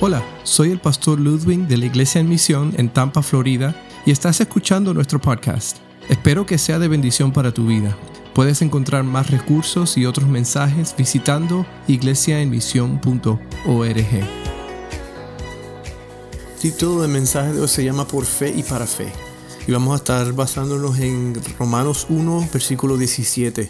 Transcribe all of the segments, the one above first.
Hola, soy el pastor Ludwig de la Iglesia en Misión en Tampa, Florida, y estás escuchando nuestro podcast. Espero que sea de bendición para tu vida. Puedes encontrar más recursos y otros mensajes visitando iglesiaenmisión.org. El título del mensaje de hoy se llama Por fe y para fe. Y vamos a estar basándonos en Romanos 1, versículo 17.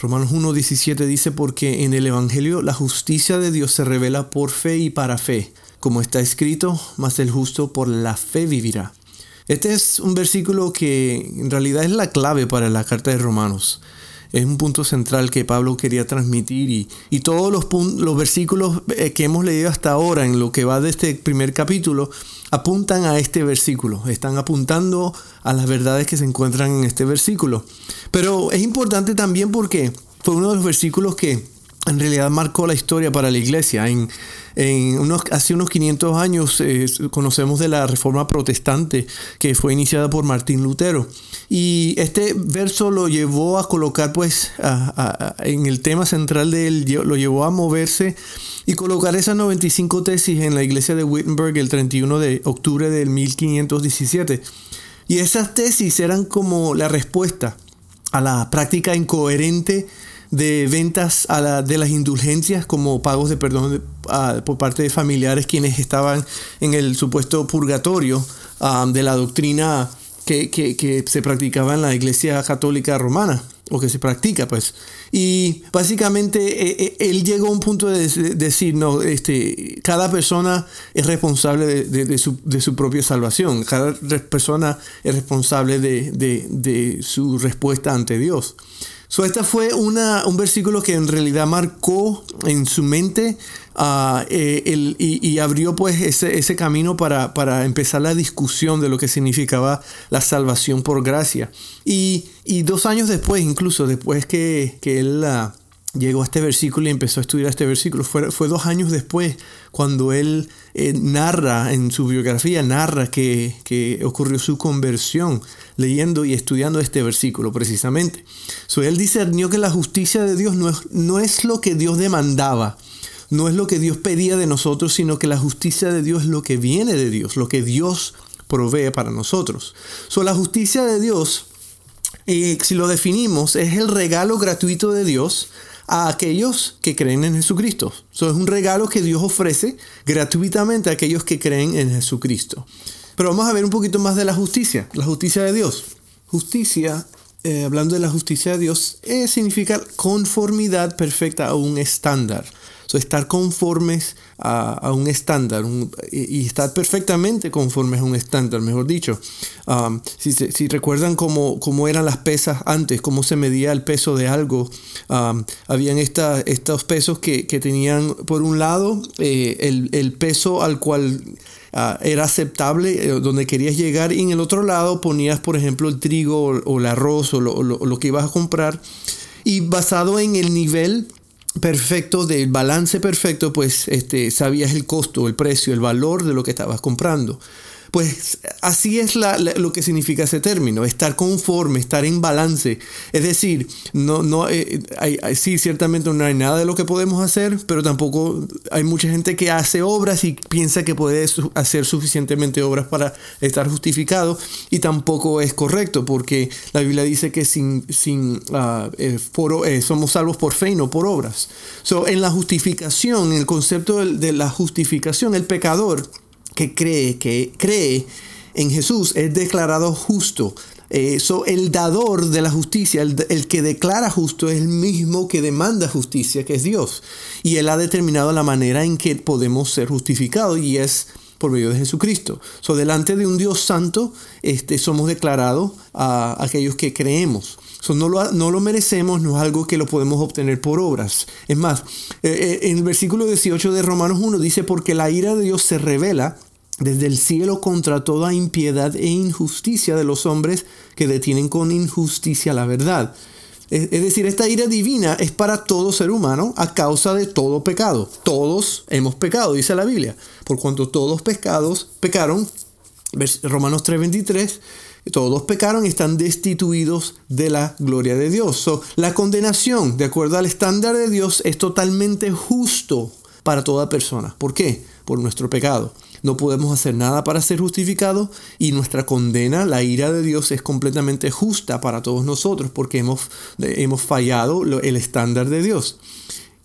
Romanos 1.17 dice, porque en el Evangelio la justicia de Dios se revela por fe y para fe, como está escrito, mas el justo por la fe vivirá. Este es un versículo que en realidad es la clave para la carta de Romanos. Es un punto central que Pablo quería transmitir y, y todos los, los versículos eh, que hemos leído hasta ahora en lo que va de este primer capítulo apuntan a este versículo, están apuntando a las verdades que se encuentran en este versículo. Pero es importante también porque fue uno de los versículos que en realidad marcó la historia para la iglesia. En, hace unos 500 años eh, conocemos de la reforma protestante que fue iniciada por Martín Lutero. Y este verso lo llevó a colocar pues en el tema central de él, lo llevó a moverse y colocar esas 95 tesis en la iglesia de Wittenberg el 31 de octubre del 1517. Y esas tesis eran como la respuesta a la práctica incoherente de ventas a de las indulgencias como pagos de perdón por parte de familiares quienes estaban en el supuesto purgatorio ah, de la doctrina que, que, se practicaba en la iglesia católica romana o que se practica, pues. Y básicamente eh, eh, él llegó a un punto de decir, no, este, cada persona es responsable de, su, de su, propia salvación, cada persona es responsable de, su respuesta ante Dios. So, este fue una, un versículo que en realidad marcó en su mente uh, el, y, abrió pues ese, ese camino para, para, empezar la discusión de lo que significaba la salvación por gracia. Y, y dos años después, incluso después que, que él... Uh, llegó a este versículo y empezó a estudiar este versículo. Fue, fue dos años después cuando él eh, narra en su biografía, narra que, que, ocurrió su conversión leyendo y estudiando este versículo precisamente. So, él discernió que la justicia de Dios no es, no es lo que Dios demandaba, no es lo que Dios pedía de nosotros, sino que la justicia de Dios es lo que viene de Dios, lo que Dios provee para nosotros. So, la justicia de Dios, eh, si lo definimos, es el regalo gratuito de Dios a aquellos que creen en Jesucristo. Eso es un regalo que Dios ofrece gratuitamente a aquellos que creen en Jesucristo. Pero vamos a ver un poquito más de la justicia, la justicia de Dios. Justicia, eh, hablando de la justicia de Dios, significa conformidad perfecta a un estándar estar conformes a, un estándar y, estar perfectamente conformes a un estándar, mejor dicho. Um, si, recuerdan cómo, cómo, eran las pesas antes, cómo se medía el peso de algo, um, habían estos pesos que, tenían, por un lado, eh, el, peso al cual uh, era aceptable, eh, donde querías llegar, y en el otro lado ponías, por ejemplo, el trigo o, el arroz o lo, lo que ibas a comprar. Y basado en el nivel perfecto, del balance perfecto, pues este, sabías el costo, el precio, el valor de lo que estabas comprando. Pues así es lo que significa ese término, estar conforme, estar en balance. Es decir, no, no, eh, sí, ciertamente no hay nada de lo que podemos hacer, pero tampoco hay mucha gente que hace obras y piensa que puede hacer suficientemente obras para estar justificado y tampoco es correcto porque la Biblia dice que sin, sin eh, somos salvos por fe y no por obras. So, en la justificación, en el concepto de la justificación, el pecador que cree, que cree en Jesús es declarado justo. Eso, el dador de la justicia, el, que declara justo, es el mismo que demanda justicia, que es Dios. Y Él ha determinado la manera en que podemos ser justificados y es por medio de Jesucristo. So, delante de un Dios santo, este, somos declarados a aquellos que creemos. So, no, lo, no, lo, merecemos, no es algo que lo podemos obtener por obras. Es más, eh, eh, en el versículo 18 de Romanos 1 dice, porque la ira de Dios se revela desde el cielo contra toda impiedad e injusticia de los hombres que detienen con injusticia la verdad. Es decir, esta ira divina es para todo ser humano a causa de todo pecado. Todos hemos pecado, dice la Biblia. Por cuanto todos pecados pecaron, Romanos 3:23, todos pecaron y están destituidos de la gloria de Dios. la condenación, de acuerdo al estándar de Dios, es totalmente justo para toda persona. ¿Por qué? Por nuestro pecado. No podemos hacer nada para ser justificados y nuestra condena, la ira de Dios es completamente justa para todos nosotros porque hemos, hemos fallado el estándar de Dios.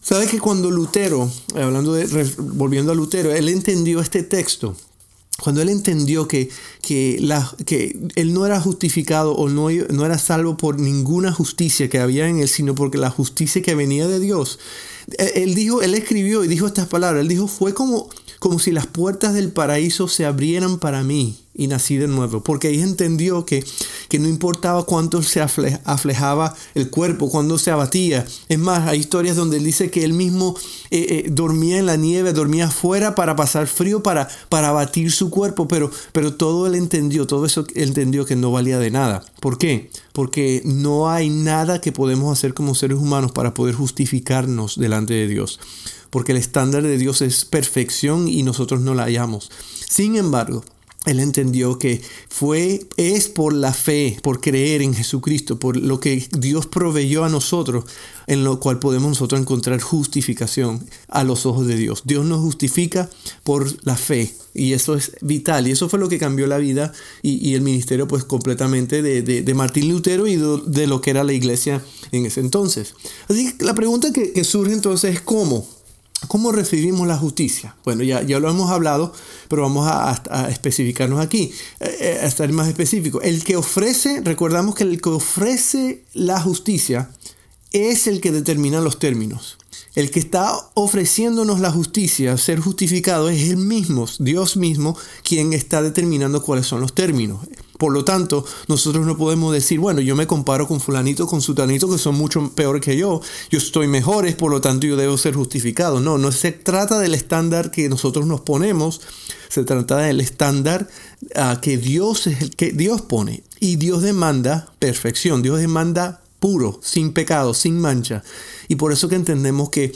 ¿Sabes que cuando Lutero, hablando de, volviendo a Lutero, él entendió este texto, cuando él entendió que, que, que él no era justificado o no, no, era salvo por ninguna justicia que había en él, sino porque la justicia que venía de Dios, él dijo, él escribió y dijo estas palabras, él dijo, fue como, como si las puertas del paraíso se abrieran para mí y nací de nuevo, porque ahí entendió que, que no importaba cuánto se aflejaba el cuerpo, cuando se abatía. Es más, hay historias donde él dice que él mismo eh, eh, dormía en la nieve, dormía afuera para pasar frío, para, para abatir su cuerpo, pero, pero todo él entendió, todo eso él entendió que no valía de nada. ¿Por qué? Porque no hay nada que podemos hacer como seres humanos para poder justificarnos delante de Dios porque el estándar de Dios es perfección y nosotros no la hallamos. Sin embargo, él entendió que fue, es por la fe, por creer en Jesucristo, por lo que Dios proveyó a nosotros, en lo cual podemos nosotros encontrar justificación a los ojos de Dios. Dios nos justifica por la fe y eso es vital y eso fue lo que cambió la vida y, el ministerio pues completamente de, Martín Lutero y de, lo que era la iglesia en ese entonces. Así que la pregunta que surge entonces es cómo. ¿Cómo recibimos la justicia? Bueno, ya, ya lo hemos hablado, pero vamos a, especificarnos aquí, eh, eh, a estar más específico. El que ofrece, recordamos que el que ofrece la justicia es el que determina los términos. El que está ofreciéndonos la justicia, ser justificado, es el mismo, Dios mismo, quien está determinando cuáles son los términos. Por lo tanto, nosotros no podemos decir, bueno, yo me comparo con fulanito, con sutanito, que son mucho peor que yo, yo estoy mejores, por lo tanto yo debo ser justificado. No, no se trata del estándar que nosotros nos ponemos, se trata del estándar uh, que Dios es que Dios pone. Y Dios demanda perfección, Dios demanda puro, sin pecado, sin mancha. Y por eso que entendemos que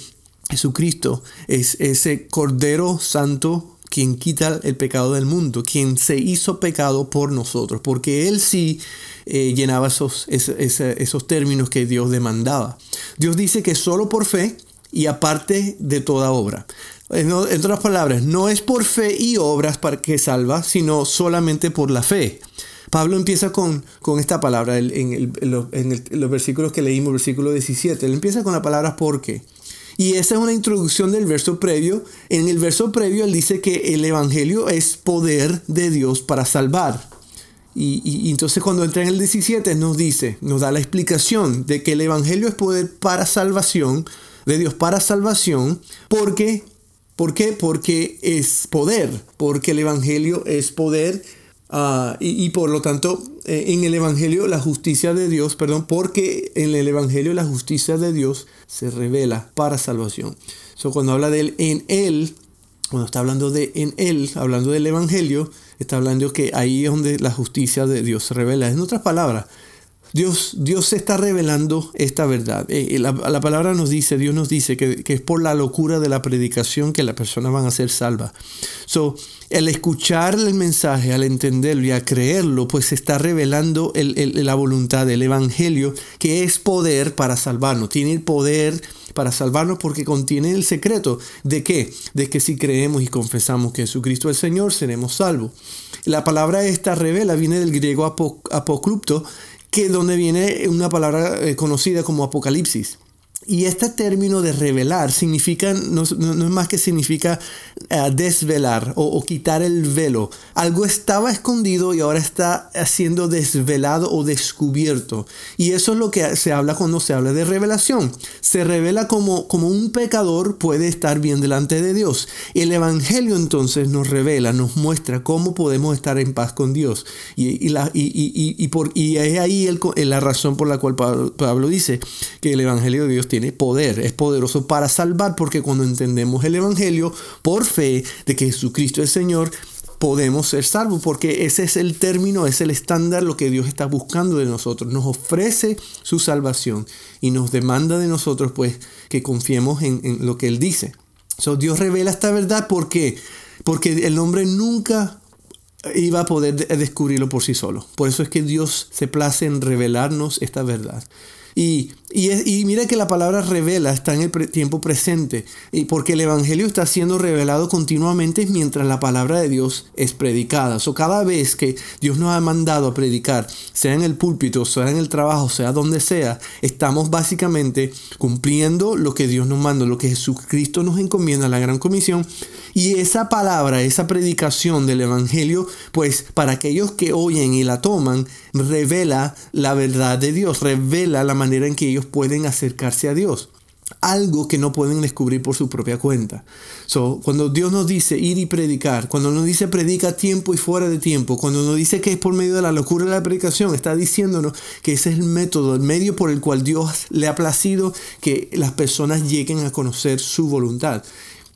Jesucristo es ese Cordero Santo quien quita el pecado del mundo, quien se hizo pecado por nosotros, porque Él sí eh, llenaba esos, esos, términos que Dios demandaba. Dios dice que solo por fe y aparte de toda obra. En, otras palabras, no es por fe y obras para que salva, sino solamente por la fe. Pablo empieza con, con esta palabra en, los versículos que leímos, versículo 17. Él empieza con la palabra porque. Y esa es una introducción del verso previo. En el verso previo él dice que el Evangelio es poder de Dios para salvar. Y, entonces cuando entra en el 17 nos dice, nos da la explicación de que el Evangelio es poder para salvación, de Dios para salvación, porque, ¿por qué? Porque es poder, porque el Evangelio es poder Ah, y, por lo tanto, eh, en el Evangelio la justicia de Dios, perdón, porque en el Evangelio la justicia de Dios se revela para salvación. So, cuando habla de él, en Él, cuando está hablando de en Él, hablando del Evangelio, está hablando que ahí es donde la justicia de Dios se revela. En otras palabras, Dios, Dios está revelando esta verdad. Eh, la, palabra nos dice, Dios nos dice que, es por la locura de la predicación que las personas van a ser salvas. So, el escuchar el mensaje, al entenderlo y a creerlo, pues se está revelando la voluntad del Evangelio, que es poder para salvarnos. Tiene el poder para salvarnos porque contiene el secreto de qué? De que si creemos y confesamos que Jesucristo es el Señor, seremos salvos. La palabra esta revela viene del griego apocrypto, que donde viene una palabra eh, conocida como apocalipsis. Y este término de revelar significa, no, es más que significa eh, desvelar o, quitar el velo. Algo estaba escondido y ahora está siendo desvelado o descubierto. Y eso es lo que se habla cuando se habla de revelación. Se revela como, como un pecador puede estar bien delante de Dios. El Evangelio entonces nos revela, nos muestra cómo podemos estar en paz con Dios. Y, la, y, por, y es ahí la razón por la cual Pablo, Pablo dice que el Evangelio de Dios tiene poder, es poderoso para salvar, porque cuando entendemos el Evangelio por fe de que Jesucristo es Señor, podemos ser salvos, porque ese es el término, es el estándar, lo que Dios está buscando de nosotros. Nos ofrece su salvación y nos demanda de nosotros, pues, que confiemos en, lo que Él dice. So, Dios revela esta verdad, ¿por qué? Porque el hombre nunca iba a poder descubrirlo por sí solo. Por eso es que Dios se place en revelarnos esta verdad. Y Y, mira que la palabra revela está en el tiempo presente, y porque el Evangelio está siendo revelado continuamente mientras la palabra de Dios es predicada. O cada vez que Dios nos ha mandado a predicar, sea en el púlpito, sea en el trabajo, sea donde sea, estamos básicamente cumpliendo lo que Dios nos manda, lo que Jesucristo nos encomienda, la gran comisión. Y esa palabra, esa predicación del Evangelio, pues para aquellos que oyen y la toman, revela la verdad de Dios, revela la manera en que ellos pueden acercarse a Dios. Algo que no pueden descubrir por su propia cuenta. Cuando Dios nos dice ir y predicar, cuando nos dice predica tiempo y fuera de tiempo, cuando nos dice que es por medio de la locura de la predicación, está diciéndonos que ese es el método, el medio por el cual Dios le ha placido que las personas lleguen a conocer su voluntad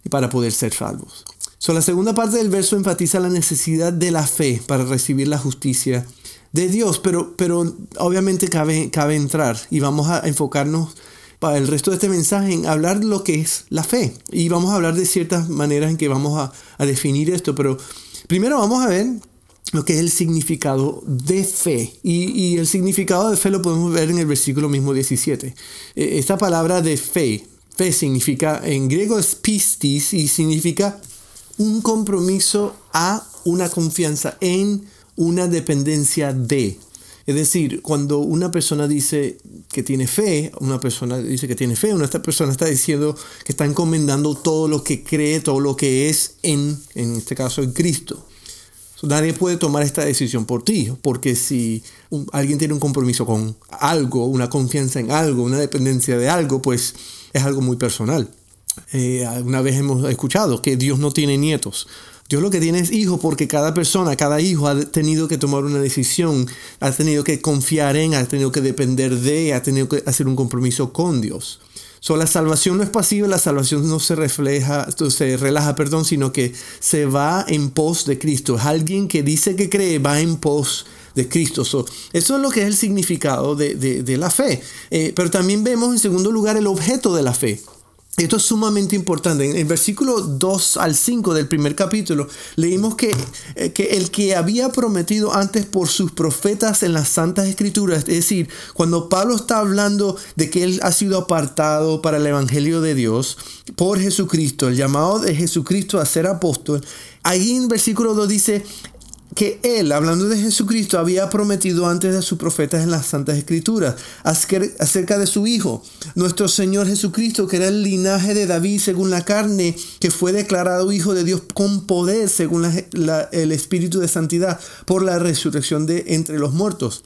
para poder ser salvos. So, la segunda parte del verso enfatiza la necesidad de la fe para recibir la justicia de Dios, pero, pero obviamente cabe, cabe entrar y vamos a enfocarnos para el resto de este mensaje en hablar lo que es la fe. Y vamos a hablar de ciertas maneras en que vamos a, a definir esto, pero primero vamos a ver lo que es el significado de fe. Y, y, el significado de fe lo podemos ver en el versículo mismo 17. E, esta palabra de fe, fe significa, en griego es pistis y significa un compromiso a una confianza en una dependencia de. Es decir, cuando una persona dice que tiene fe, una persona dice que tiene fe, una persona está diciendo que está encomendando todo lo que cree, todo lo que es en, en este caso, en Cristo. nadie puede tomar esta decisión por ti, porque si alguien tiene un compromiso con algo, una confianza en algo, una dependencia de algo, pues es algo muy personal. Eh, una vez hemos escuchado que Dios no tiene nietos. Dios lo que tiene es hijos porque cada persona, cada hijo ha tenido que tomar una decisión, ha tenido que confiar en, ha tenido que depender de, ha tenido que hacer un compromiso con Dios. So, la salvación no es pasiva, la salvación no se refleja, se relaja, perdón, sino que se va en pos de Cristo. Es alguien que dice que cree, va en pos de Cristo. eso es lo que es el significado de, la fe. Eh, pero también vemos en segundo lugar el objeto de la fe. Esto es sumamente importante. En el versículo 2 al 5 del primer capítulo leímos que, eh, que, el que había prometido antes por sus profetas en las santas escrituras, es decir, cuando Pablo está hablando de que él ha sido apartado para el Evangelio de Dios por Jesucristo, el llamado de Jesucristo a ser apóstol, ahí en versículo 2 dice, que él, hablando de Jesucristo, había prometido antes de sus profetas en las Santas Escrituras acerca de su Hijo, nuestro Señor Jesucristo, que era el linaje de David según la carne, que fue declarado Hijo de Dios con poder según el Espíritu de Santidad por la resurrección de entre los muertos.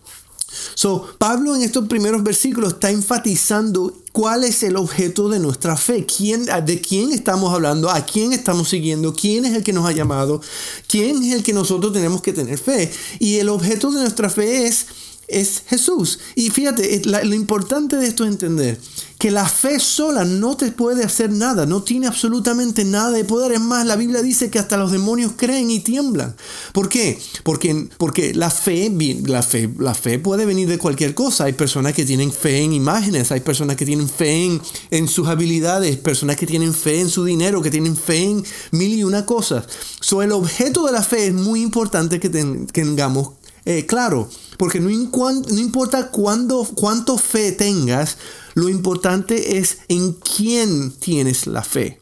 So, Pablo en estos primeros versículos está enfatizando cuál es el objeto de nuestra fe, ¿Quién, de quién estamos hablando, a quién estamos siguiendo, quién es el que nos ha llamado, quién es el que nosotros tenemos que tener fe. Y el objeto de nuestra fe es, es Jesús. Y fíjate, lo importante de esto es entender que la fe sola no te puede hacer nada, no tiene absolutamente nada de poder. Es más, la Biblia dice que hasta los demonios creen y tiemblan. ¿Por qué? Porque, porque la, fe, la, fe, la fe puede venir de cualquier cosa. Hay personas que tienen fe en imágenes, hay personas que tienen fe en, en sus habilidades, personas que tienen fe en su dinero, que tienen fe en mil y una cosas. So, el objeto de la fe es muy importante que tengamos eh, claro, porque no, importa cuándo, cuánto fe tengas, lo importante es en quién tienes la fe.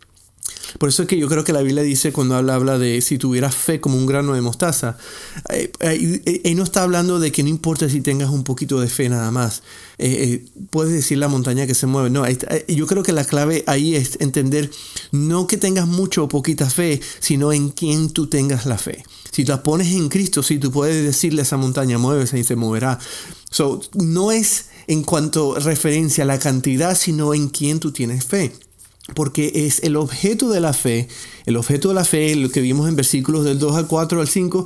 Por eso es que yo creo que la Biblia dice cuando habla, habla de si tuvieras fe como un grano de mostaza, eh, eh, no está hablando de que no importa si tengas un poquito de fe nada más. Eh, puedes decir la montaña que se mueve. No, yo creo que la clave ahí es entender no que tengas mucho o poquita fe, sino en quién tú tengas la fe. Si la pones en Cristo, si tú puedes decirle a esa montaña, muévese y se moverá. So, no es en cuanto referencia a la cantidad, sino en quién tú tienes fe. Porque es el objeto de la fe, el objeto de la fe, lo que vimos en versículos del 2 al 4 al 5,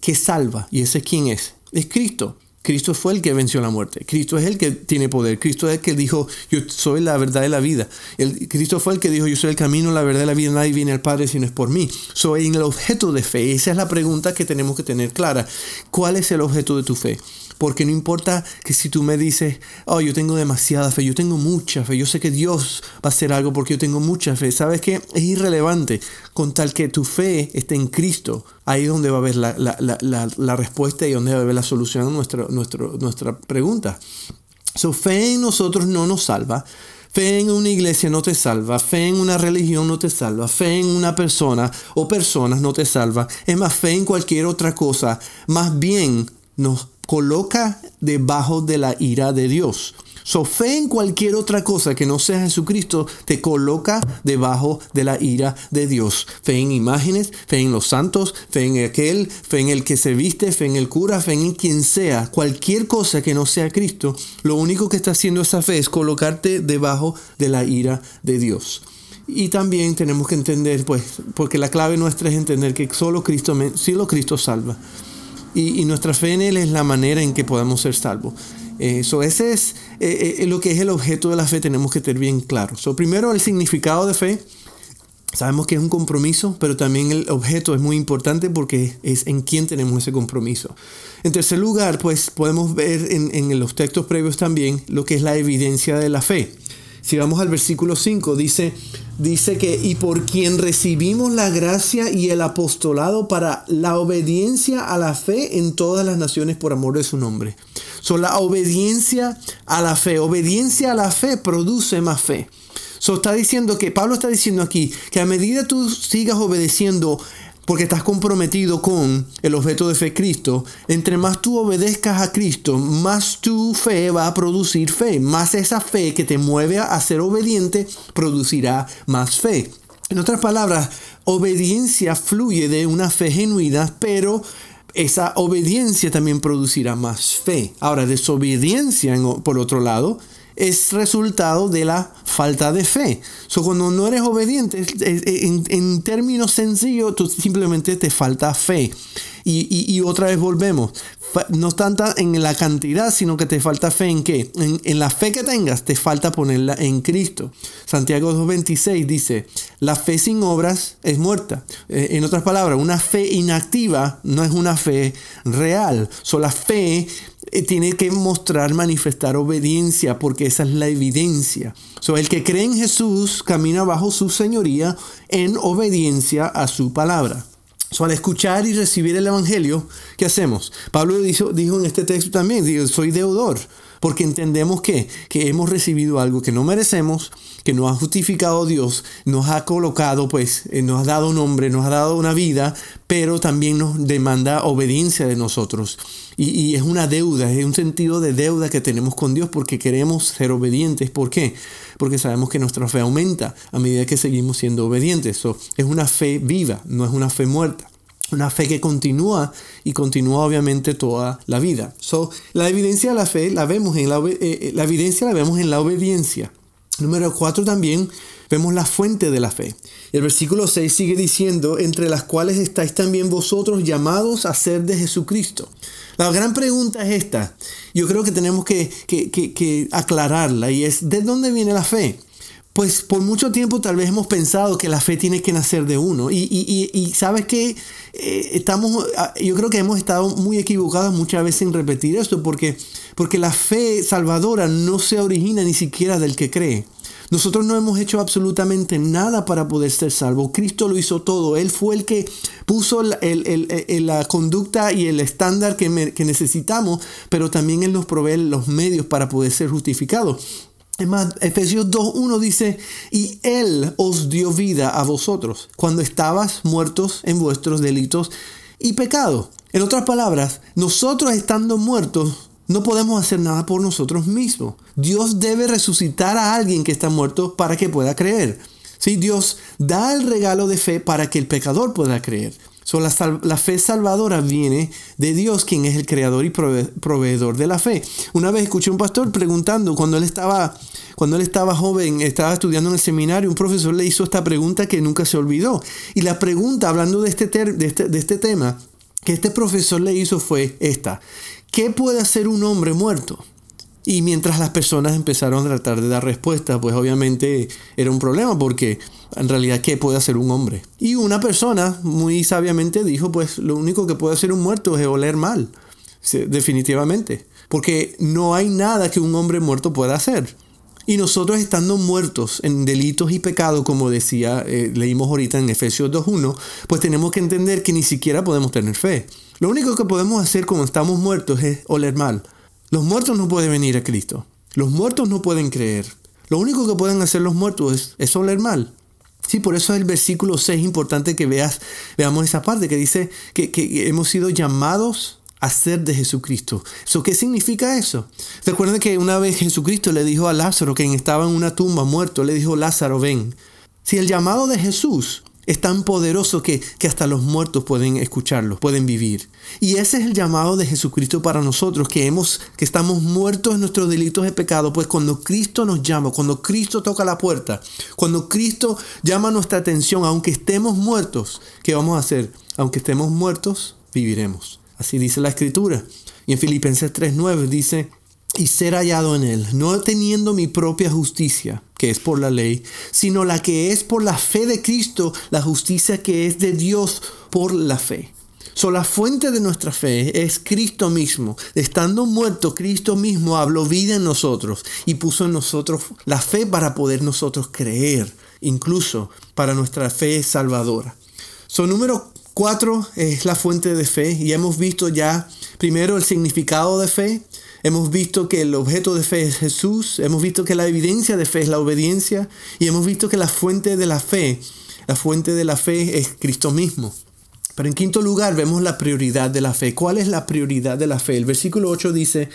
que salva. ¿Y ese quién es? Es Cristo. Cristo fue el que venció la muerte. Cristo es el que tiene poder. Cristo es el que dijo, yo soy la verdad de la vida. El, Cristo fue el que dijo, yo soy el camino, la verdad de la vida. Nadie viene al Padre si no es por mí. Soy en el objeto de fe. Esa es la pregunta que tenemos que tener clara. ¿Cuál es el objeto de tu fe? Porque no importa que si tú me dices, oh, yo tengo demasiada fe, yo tengo mucha fe, yo sé que Dios va a hacer algo porque yo tengo mucha fe. ¿Sabes qué? Es irrelevante con tal que tu fe esté en Cristo. Ahí es donde va a haber la, respuesta y donde va a haber la solución a nuestra, nuestra pregunta. So, fe en nosotros no nos salva. Fe en una iglesia no te salva, fe en una religión no te salva, fe en una persona o personas no te salva. Es más, fe en cualquier otra cosa, más bien nos coloca debajo de la ira de Dios. So, fe en cualquier otra cosa que no sea Jesucristo te coloca debajo de la ira de Dios. Fe en imágenes, fe en los santos, fe en aquel, fe en el que se viste, fe en el cura, fe en quien sea. Cualquier cosa que no sea Cristo, lo único que está haciendo esa fe es colocarte debajo de la ira de Dios. Y también tenemos que entender, pues, porque la clave nuestra es entender que solo Cristo, solo Cristo salva. Y, nuestra fe en Él es la manera en que podemos ser salvos. Eso, ese es eh, eh, lo que es el objeto de la fe, tenemos que tener bien claro. So, primero, el significado de fe. Sabemos que es un compromiso, pero también el objeto es muy importante porque es en quién tenemos ese compromiso. En tercer lugar, pues podemos ver en, en los textos previos también lo que es la evidencia de la fe. Si vamos al versículo 5, dice, dice que, y por quien recibimos la gracia y el apostolado para la obediencia a la fe en todas las naciones por amor de su nombre. So, la obediencia a la fe. Obediencia a la fe produce más fe. So, está diciendo que, Pablo está diciendo aquí, que a medida tú sigas obedeciendo porque estás comprometido con el objeto de fe Cristo, entre más tú obedezcas a Cristo, más tu fe va a producir fe, más esa fe que te mueve a ser obediente producirá más fe. En otras palabras, obediencia fluye de una fe genuina, pero esa obediencia también producirá más fe. Ahora, desobediencia, por otro lado, es resultado de la falta de fe. So, cuando no eres obediente, en, en términos sencillos, tú simplemente te falta fe. Y, otra vez volvemos. No tanta en la cantidad, sino que te falta fe en qué? En, la fe que tengas, te falta ponerla en Cristo. Santiago 2.26 dice, la fe sin obras es muerta. Eh, en otras palabras, una fe inactiva no es una fe real. So, la fe tiene que mostrar, manifestar obediencia, porque esa es la evidencia. So, el que cree en Jesús camina bajo su señoría en obediencia a su palabra. So, al escuchar y recibir el Evangelio, ¿qué hacemos? Pablo dijo, dijo en este texto también, dijo, soy deudor, porque entendemos que, que hemos recibido algo que no merecemos, que nos ha justificado Dios, nos ha colocado, pues, eh, nos ha dado nombre, nos ha dado una vida, pero también nos demanda obediencia de nosotros. Y, y, es una deuda, es un sentido de deuda que tenemos con Dios porque queremos ser obedientes. ¿Por qué? Porque sabemos que nuestra fe aumenta a medida que seguimos siendo obedientes. So, es una fe viva, no es una fe muerta. Una fe que continúa y continúa obviamente toda la vida. So, la evidencia de la fe la vemos en la, eh, eh, la evidencia la vemos en la obediencia. Número cuatro también vemos la fuente de la fe. El versículo 6 sigue diciendo, entre las cuales estáis también vosotros llamados a ser de Jesucristo. La gran pregunta es esta. Yo creo que tenemos que, que aclararla y es, ¿de dónde viene la fe? Pues por mucho tiempo tal vez hemos pensado que la fe tiene que nacer de uno. Y, y, y, sabes que eh, estamos, ah, yo creo que hemos estado muy equivocados muchas veces en repetir esto, porque, porque la fe salvadora no se origina ni siquiera del que cree. Nosotros no hemos hecho absolutamente nada para poder ser salvos. Cristo lo hizo todo. Él fue el que puso la conducta y el estándar que, que necesitamos, pero también Él nos provee los medios para poder ser justificados. Es más, Efesios 2.1 dice, y Él os dio vida a vosotros cuando estabas muertos en vuestros delitos y pecados. En otras palabras, nosotros estando muertos no podemos hacer nada por nosotros mismos. Dios debe resucitar a alguien que está muerto para que pueda creer. ¿Sí? Dios da el regalo de fe para que el pecador pueda creer. So, la, fe salvadora viene de Dios, quien es el creador y proveedor de la fe. Una vez escuché a un pastor preguntando, cuando él estaba, cuando él estaba joven, estaba estudiando en el seminario, un profesor le hizo esta pregunta que nunca se olvidó. Y la pregunta, hablando de este, este, de este tema, que este profesor le hizo fue esta. ¿Qué puede hacer un hombre muerto? Y mientras las personas empezaron a tratar de dar respuesta, pues obviamente era un problema porque en realidad, ¿qué puede hacer un hombre? Y una persona muy sabiamente dijo, pues lo único que puede hacer un muerto es oler mal, definitivamente, porque no hay nada que un hombre muerto pueda hacer. Y nosotros estando muertos en delitos y pecados, como decía, eh, leímos ahorita en Efesios 2.1, pues tenemos que entender que ni siquiera podemos tener fe. Lo único que podemos hacer como estamos muertos es oler mal. Los muertos no pueden venir a Cristo. Los muertos no pueden creer. Lo único que pueden hacer los muertos es, oler mal. Sí, por eso es el versículo 6 importante que veas, veamos esa parte que dice que, que hemos sido llamados a ser de Jesucristo. ¿Qué significa eso? Recuerden que una vez Jesucristo le dijo a Lázaro, que estaba en una tumba muerto, le dijo, Lázaro, ven. Si el llamado de Jesús es tan poderoso que, que, hasta los muertos pueden escucharlo, pueden vivir. Y ese es el llamado de Jesucristo para nosotros, que, hemos, que estamos muertos en nuestros delitos de pecado, pues cuando Cristo nos llama, cuando Cristo toca la puerta, cuando Cristo llama nuestra atención, aunque estemos muertos, ¿qué vamos a hacer? Aunque estemos muertos, viviremos. Así dice la Escritura. Y en Filipenses 3.9 dice, y ser hallado en él, no teniendo mi propia justicia, que es por la ley, sino la que es por la fe de Cristo, la justicia que es de Dios por la fe. So, la fuente de nuestra fe es Cristo mismo. Estando muerto, Cristo mismo habló vida en nosotros y puso en nosotros la fe para poder nosotros creer, incluso para nuestra fe salvadora. So, número cuatro es la fuente de fe y hemos visto ya primero el significado de fe, Hemos visto que el objeto de fe es Jesús, hemos visto que la evidencia de fe es la obediencia y hemos visto que la fuente de la fe, la fuente de la fe es Cristo mismo. Pero en quinto lugar vemos la prioridad de la fe. ¿Cuál es la prioridad de la fe? El versículo 8 dice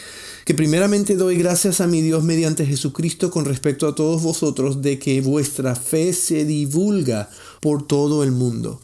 que primeramente doy gracias a mi Dios mediante Jesucristo con respecto a todos vosotros de que vuestra fe se divulga por todo el mundo.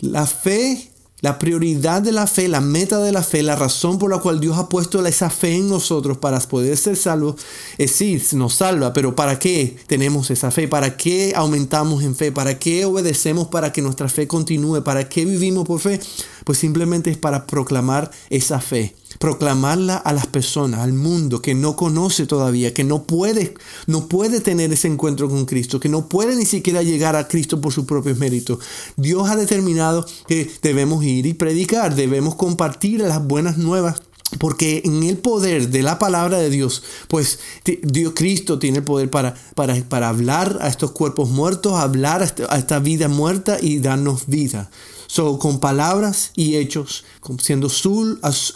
La fe la prioridad de la fe, la meta de la fe, la razón por la cual Dios ha puesto esa fe en nosotros para poder ser salvos, es sí, nos salva, pero ¿para qué tenemos esa fe? ¿Para qué aumentamos en fe? ¿Para qué obedecemos para que nuestra fe continúe? ¿Para qué vivimos por fe? Pues simplemente es para proclamar esa fe proclamarla a las personas, al mundo que no conoce todavía, que no puede, no puede tener ese encuentro con Cristo, que no puede ni siquiera llegar a Cristo por sus propios méritos. Dios ha determinado que debemos ir y predicar, debemos compartir las buenas nuevas porque en el poder de la palabra de Dios, pues Dios Cristo tiene el poder para, para, para hablar a estos cuerpos muertos, hablar a esta vida muerta y darnos vida. So, con palabras y hechos, siendo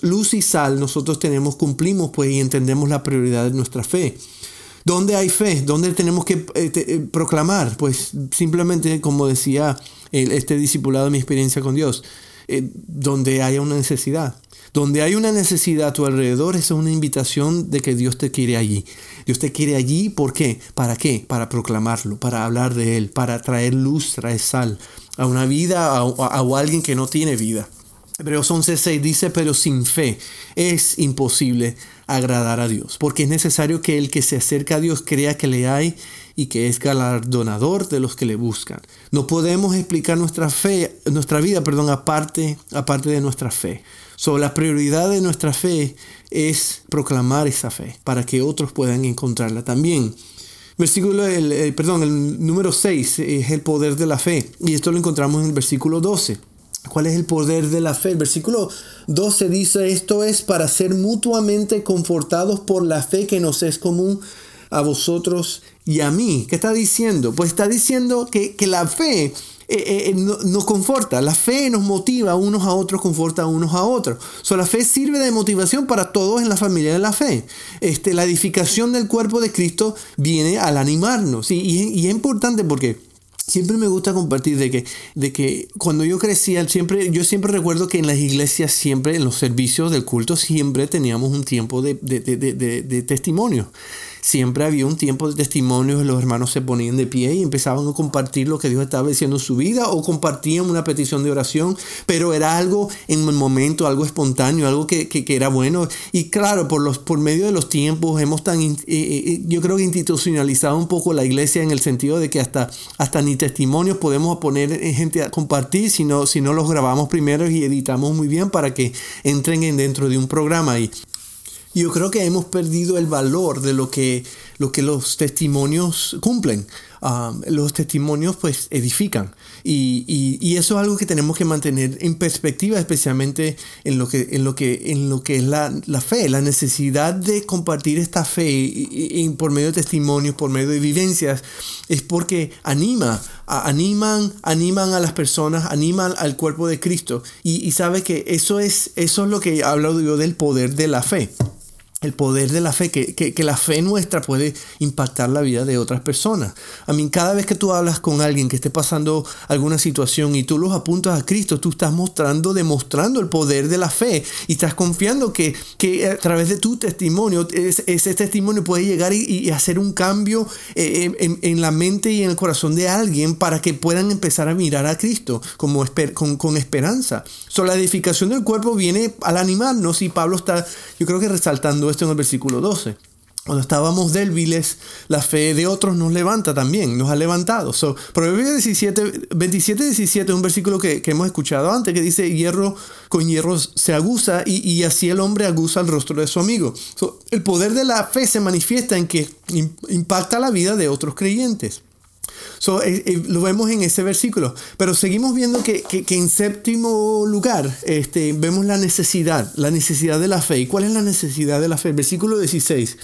luz y sal, nosotros tenemos, cumplimos pues y entendemos la prioridad de nuestra fe. ¿Dónde hay fe? ¿Dónde tenemos que eh, eh, proclamar? Pues simplemente, como decía este discipulado de mi experiencia con Dios, eh, donde haya una necesidad. Donde hay una necesidad a tu alrededor, es una invitación de que Dios te quiere allí. Dios te quiere allí, ¿por qué? ¿Para qué? Para proclamarlo, para hablar de Él, para traer luz, traer sal a una vida, a, a alguien que no tiene vida. Hebreos 11:6 dice, pero sin fe es imposible agradar a Dios, porque es necesario que el que se acerca a Dios crea que le hay y que es galardonador de los que le buscan. No podemos explicar nuestra fe, nuestra vida, perdón, aparte, aparte de nuestra fe. So, la prioridad de nuestra fe es proclamar esa fe para que otros puedan encontrarla también. Versículo, el, perdón, el número 6 es el poder de la fe. Y esto lo encontramos en el versículo 12. ¿Cuál es el poder de la fe? El versículo 12 dice, esto es para ser mutuamente confortados por la fe que nos es común a vosotros y a mí. ¿Qué está diciendo? Pues está diciendo que, la fe eh, eh, nos conforta, la fe nos motiva unos a otros, conforta unos a otros. So, la fe sirve de motivación para todos en la familia de la fe. Este, la edificación del cuerpo de Cristo viene al animarnos. Y, y es importante porque siempre me gusta compartir de que, de que cuando yo crecía, siempre, yo siempre recuerdo que en las iglesias, siempre en los servicios del culto, siempre teníamos un tiempo de, de, de, de testimonio siempre había un tiempo de testimonios, los hermanos se ponían de pie y empezaban a compartir lo que Dios estaba diciendo en su vida o compartían una petición de oración, pero era algo en el momento, algo espontáneo, algo que, era bueno. Y claro, por, los, por medio de los tiempos hemos tan, eh, eh, eh, yo creo que institucionalizado un poco la iglesia en el sentido de que hasta, hasta ni testimonios podemos poner gente a compartir, sino, si no los grabamos primero y editamos muy bien para que entren en dentro de un programa. Y yo creo que hemos perdido el valor de lo que, lo que los testimonios cumplen. Ah, los testimonios pues edifican y, eso es algo que tenemos que mantener en perspectiva especialmente en lo que, en lo que, en lo que es la, fe, la necesidad de compartir esta fe y, por medio de testimonios, por medio de vivencias, es porque anima, animan, animan a las personas, animan al cuerpo de Cristo y, sabe que eso es, eso es lo que hablo yo del poder de la fe. El poder de la fe, que, que, la fe nuestra puede impactar la vida de otras personas. A mí, cada vez que tú hablas con alguien que esté pasando alguna situación y tú los apuntas a Cristo, tú estás mostrando, demostrando el poder de la fe y estás confiando que, que a través de tu testimonio, ese, testimonio puede llegar y, hacer un cambio eh, en, en, la mente y en el corazón de alguien para que puedan empezar a mirar a Cristo como con, con esperanza. So, la edificación del cuerpo viene al animarnos y Pablo está, yo creo que resaltando esto en el versículo 12. Cuando estábamos débiles, la fe de otros nos levanta también, nos ha levantado. So, Proverbios 17, 27, 17 es un versículo que, hemos escuchado antes que dice, hierro con hierro se aguza y, así el hombre aguza el rostro de su amigo. el poder de la fe se manifiesta en que impacta la vida de otros creyentes. Eh, eh, lo vemos en ese versículo. Pero seguimos viendo que, en séptimo lugar este, vemos la necesidad, la necesidad de la fe. ¿Y cuál es la necesidad de la fe? Versículo 16.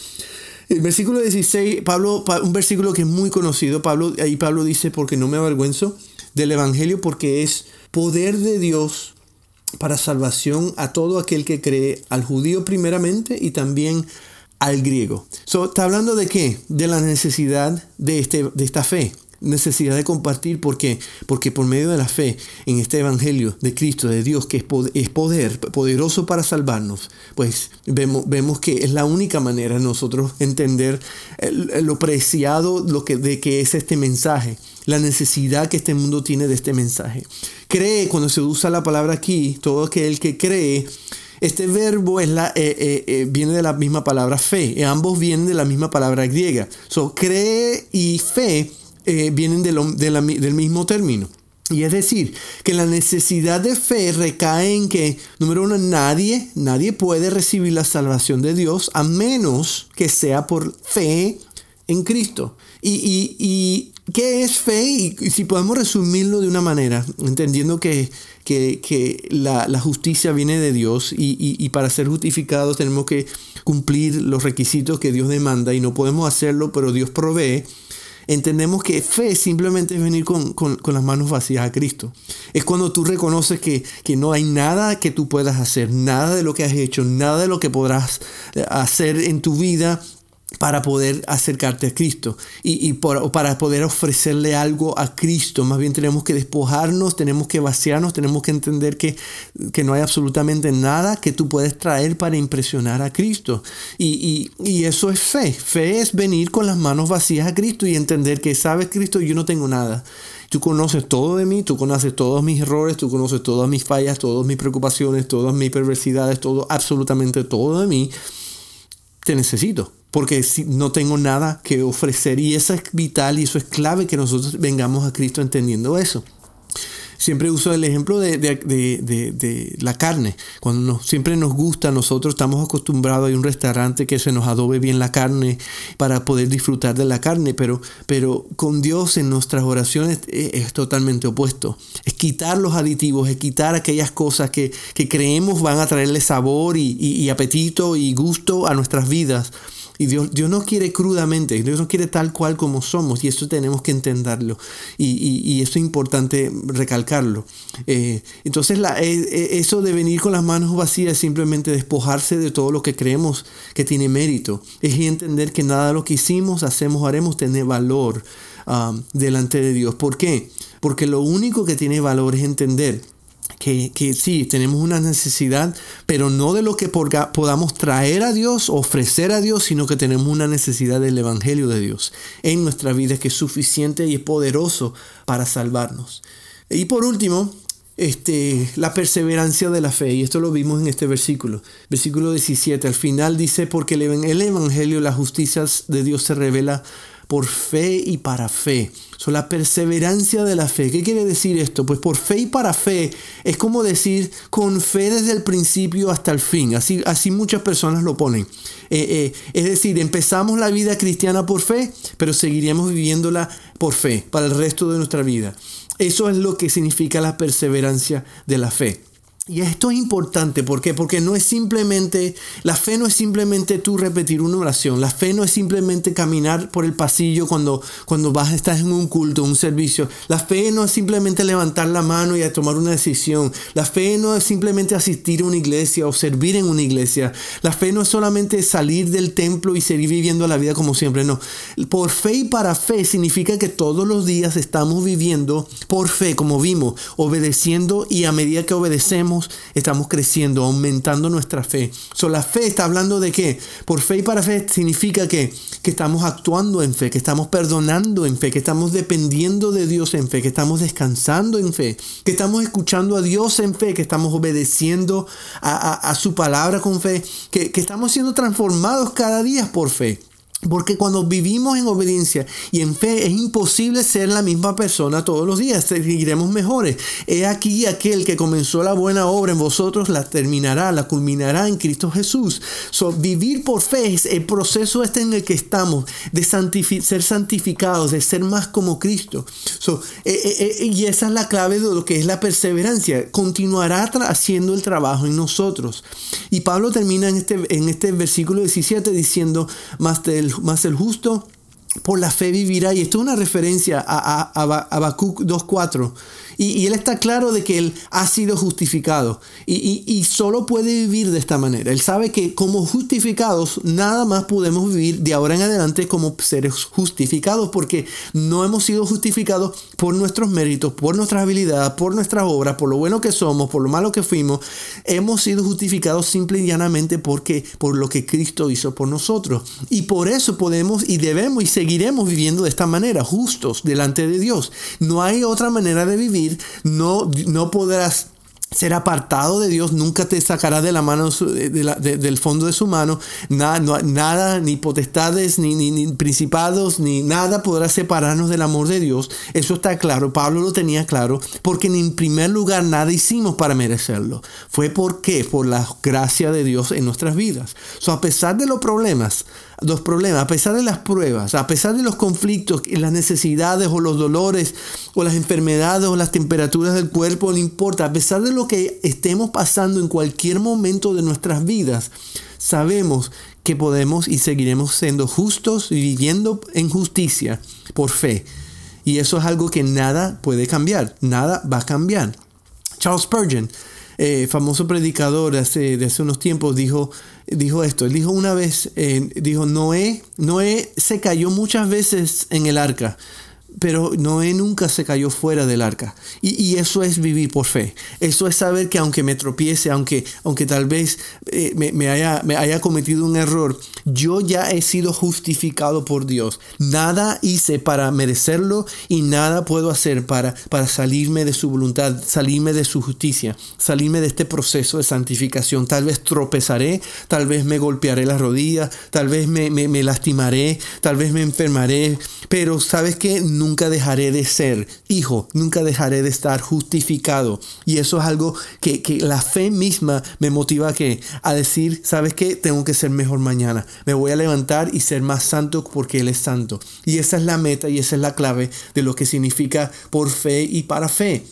El versículo 16, Pablo, un versículo que es muy conocido, Pablo, ahí Pablo dice, porque no me avergüenzo del Evangelio, porque es poder de Dios para salvación a todo aquel que cree, al judío primeramente y también al griego. ¿Está hablando de qué? De la necesidad de, este, de esta fe necesidad de compartir. ¿Por qué? Porque por medio de la fe en este Evangelio de Cristo, de Dios, que es poder, poderoso para salvarnos, pues vemos, vemos que es la única manera de nosotros entender lo preciado lo que, de que es este mensaje, la necesidad que este mundo tiene de este mensaje. Cree, cuando se usa la palabra aquí, todo aquel que cree, este verbo es la, eh, eh, eh, viene de la misma palabra fe. ambos vienen de la misma palabra griega. So, cree y fe eh, vienen del mismo término. Y es decir, que la necesidad de fe recae en que, número uno, nadie, nadie puede recibir la salvación de Dios a menos que sea por fe en Cristo. Y, ¿qué es fe? Y, si podemos resumirlo de una manera, entendiendo que, que, la, la, justicia viene de Dios y, para ser justificados tenemos que cumplir los requisitos que Dios demanda y no podemos hacerlo, pero Dios provee entendemos que fe simplemente es venir con, las manos vacías a Cristo. Es cuando tú reconoces que, no hay nada que tú puedas hacer, nada de lo que has hecho, nada de lo que podrás eh, hacer en tu vida para poder acercarte a Cristo y, para poder ofrecerle algo a Cristo. Más bien tenemos que despojarnos, tenemos que vaciarnos, tenemos que entender que, no hay absolutamente nada que tú puedes traer para impresionar a Cristo. Y, y, eso es fe. Fe es venir con las manos vacías a Cristo y entender que, sabes, Cristo, yo no tengo nada. Tú conoces todo de mí, tú conoces todos mis errores, tú conoces todas mis fallas, todas mis preocupaciones, todas mis perversidades, todo, absolutamente todo de mí. Te necesito porque no tengo nada que ofrecer y eso es vital y eso es clave que nosotros vengamos a Cristo entendiendo eso. Siempre uso el ejemplo de, la carne. Cuando siempre nos gusta, nosotros estamos acostumbrados a un restaurante que se nos adobe bien la carne para poder disfrutar de la carne, pero, pero con Dios en nuestras oraciones es, totalmente opuesto. Es quitar los aditivos, es quitar aquellas cosas que, creemos van a traerle sabor y apetito y gusto a nuestras vidas y Dios, Dios no quiere crudamente, Dios no quiere tal cual como somos y eso tenemos que entenderlo y, y, eso es importante recalcarlo. Eh, entonces la, eh, eh, eso de venir con las manos vacías es simplemente despojarse de todo lo que creemos que tiene mérito. Es entender que nada de lo que hicimos, hacemos, haremos tiene valor um, delante de Dios. ¿Por qué? Porque lo único que tiene valor es entender que, sí, tenemos una necesidad, pero no de lo que podamos traer a Dios, ofrecer a Dios, sino que tenemos una necesidad del Evangelio de Dios en nuestra vida que es suficiente y es poderoso para salvarnos. Y por último, este, la perseverancia de la fe, y esto lo vimos en este versículo, versículo 17, al final dice, porque el Evangelio, la justicia de Dios se revela por fe y para fe. So, la perseverancia de la fe. ¿Qué quiere decir esto? Pues por fe y para fe es como decir con fe desde el principio hasta el fin. Así, así muchas personas lo ponen. Eh, eh, es decir, empezamos la vida cristiana por fe, pero seguiríamos viviéndola por fe para el resto de nuestra vida. Eso es lo que significa la perseverancia de la fe. Y esto es importante, ¿por qué? Porque no es simplemente, la fe no es simplemente tú repetir una oración, la fe no es simplemente caminar por el pasillo cuando, cuando vas, estás en un culto, un servicio, la fe no es simplemente levantar la mano y tomar una decisión, la fe no es simplemente asistir a una iglesia o servir en una iglesia, la fe no es solamente salir del templo y seguir viviendo la vida como siempre, no. Por fe y para fe significa que todos los días estamos viviendo por fe, como vimos, obedeciendo y a medida que obedecemos, estamos, creciendo, aumentando nuestra fe. So, la fe está hablando de qué? Por fe y para fe significa que, que estamos actuando en fe, que estamos perdonando en fe, que estamos dependiendo de Dios en fe, que estamos descansando en fe, que estamos escuchando a Dios en fe, que estamos obedeciendo a, su palabra con fe, que, que estamos siendo transformados cada día por fe. Porque cuando vivimos en obediencia y en fe es imposible ser la misma persona todos los días, seguiremos mejores. He aquí aquel que comenzó la buena obra en vosotros la terminará, la culminará en Cristo Jesús. So, vivir por fe es el proceso este en el que estamos, de ser santificados, de ser más como Cristo. So, eh, eh, eh, y esa es la clave de lo que es la perseverancia. Continuará haciendo el trabajo en nosotros. Y Pablo termina en este, en este versículo 17 diciendo, más del más el justo por la fe vivirá. Y esto es una referencia a, a, a Habacuc 2.4. Y, él está claro de que él ha sido justificado y, y, solo puede vivir de esta manera. Él sabe que como justificados nada más podemos vivir de ahora en adelante como seres justificados porque no hemos sido justificados por nuestros méritos, por nuestras habilidades, por nuestras obras, por lo bueno que somos, por lo malo que fuimos. Hemos sido justificados simple y llanamente porque por lo que Cristo hizo por nosotros. Y por eso podemos y debemos y seguiremos viviendo de esta manera, justos delante de Dios. No hay otra manera de vivir no, no podrás ser apartado de Dios nunca te sacará de la mano del fondo de su mano nada, nada ni potestades ni, principados ni nada podrá separarnos del amor de Dios. Eso está claro Pablo lo tenía claro porque en primer lugar nada hicimos para merecerlo. Fue porque por la gracia de Dios en nuestras vidas. So, a pesar de los problemas los problemas, a pesar de las pruebas, a pesar de los conflictos las necesidades o los dolores o las enfermedades o las temperaturas del cuerpo, no importa, a pesar de lo que estemos pasando en cualquier momento de nuestras vidas, sabemos que podemos y seguiremos siendo justos y viviendo en justicia por fe. Y eso es algo que nada puede cambiar, nada va a cambiar. Charles Spurgeon, eh, famoso predicador hace, de hace unos tiempos, dijo, dijo esto. Él dijo una vez, eh, dijo, Noé, Noé se cayó muchas veces en el arca, pero Noé nunca se cayó fuera del arca. Y, eso es vivir por fe. Eso es saber que aunque me tropiece, aunque, aunque tal vez eh, me, haya, me haya cometido un error, yo ya he sido justificado por Dios. Nada hice para merecerlo y nada puedo hacer para, para salirme de su voluntad, salirme de su justicia, salirme de este proceso de santificación. Tal vez tropezaré, tal vez me golpearé las rodillas, tal vez me, me, lastimaré, tal vez me enfermaré, pero sabes que nunca dejaré de ser hijo, nunca dejaré de estar justificado. Y eso es algo que, que la fe misma me motiva a, que, a decir, ¿sabes qué? Tengo que ser mejor mañana. Me voy a levantar y ser más santo porque Él es santo. Y esa es la meta y esa es la clave de lo que significa por fe y para fe.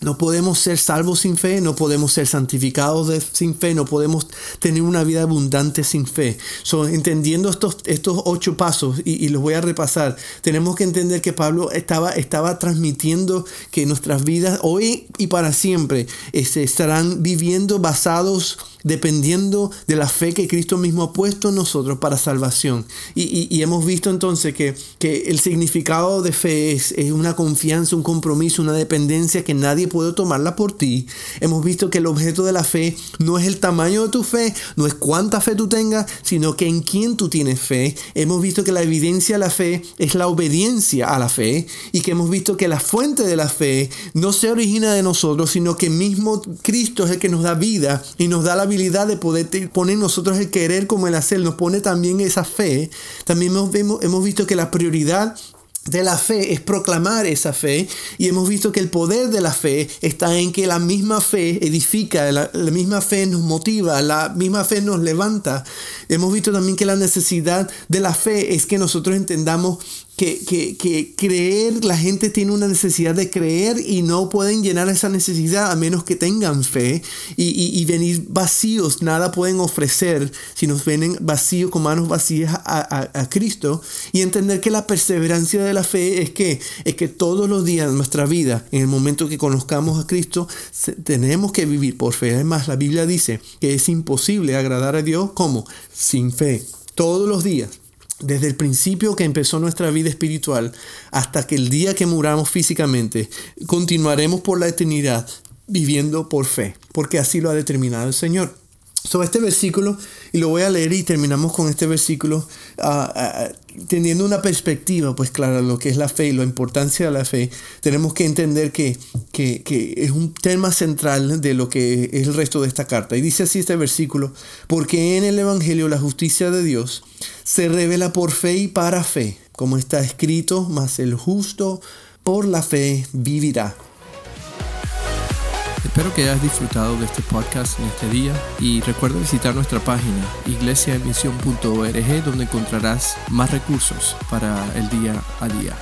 No podemos ser salvos sin fe, no podemos ser santificados sin fe, no podemos tener una vida abundante sin fe. So, entendiendo estos, estos ocho pasos, y, los voy a repasar, tenemos que entender que Pablo estaba, estaba transmitiendo que nuestras vidas hoy y para siempre este, estarán viviendo basados dependiendo de la fe que Cristo mismo ha puesto en nosotros para salvación. Y, hemos visto entonces que, que, el significado de fe es, es, una confianza, un compromiso, una dependencia que nadie puede tomarla por ti. Hemos visto que el objeto de la fe no es el tamaño de tu fe, no es cuánta fe tú tengas, sino que en quién tú tienes fe. Hemos visto que la evidencia de la fe es la obediencia a la fe y que hemos visto que la fuente de la fe no se origina de nosotros, sino que mismo Cristo es el que nos da vida y nos da la habilidad de poder poner nosotros el querer como el hacer, nos pone también esa fe. También hemos, hemos visto que la prioridad de la fe es proclamar esa fe y hemos visto que el poder de la fe está en que la misma fe edifica, la, misma fe nos motiva, la misma fe nos levanta. Hemos visto también que la necesidad de la fe es que nosotros entendamos que, que, que, creer, la gente tiene una necesidad de creer y no pueden llenar esa necesidad a menos que tengan fe y, y, venir vacíos, nada pueden ofrecer si nos vienen vacíos con manos vacías a, a, a, Cristo. Y entender que la perseverancia de la fe es que, es que todos los días de nuestra vida, en el momento que conozcamos a Cristo, tenemos que vivir por fe. Además, la Biblia dice que es imposible agradar a Dios como sin fe, todos los días desde el principio que empezó nuestra vida espiritual hasta que el día que muramos físicamente, continuaremos por la eternidad viviendo por fe, porque así lo ha determinado el Señor. Sobre este versículo, y lo voy a leer y terminamos con este versículo, uh, uh, teniendo una perspectiva, pues claro, lo que es la fe y la importancia de la fe, tenemos que entender que, que, que, es un tema central de lo que es el resto de esta carta. Y dice así este versículo, porque en el Evangelio la justicia de Dios se revela por fe y para fe, como está escrito, mas el justo por la fe vivirá. Espero que hayas disfrutado de este podcast en este día y recuerda visitar nuestra página iglesiaemisión.org donde encontrarás más recursos para el día a día.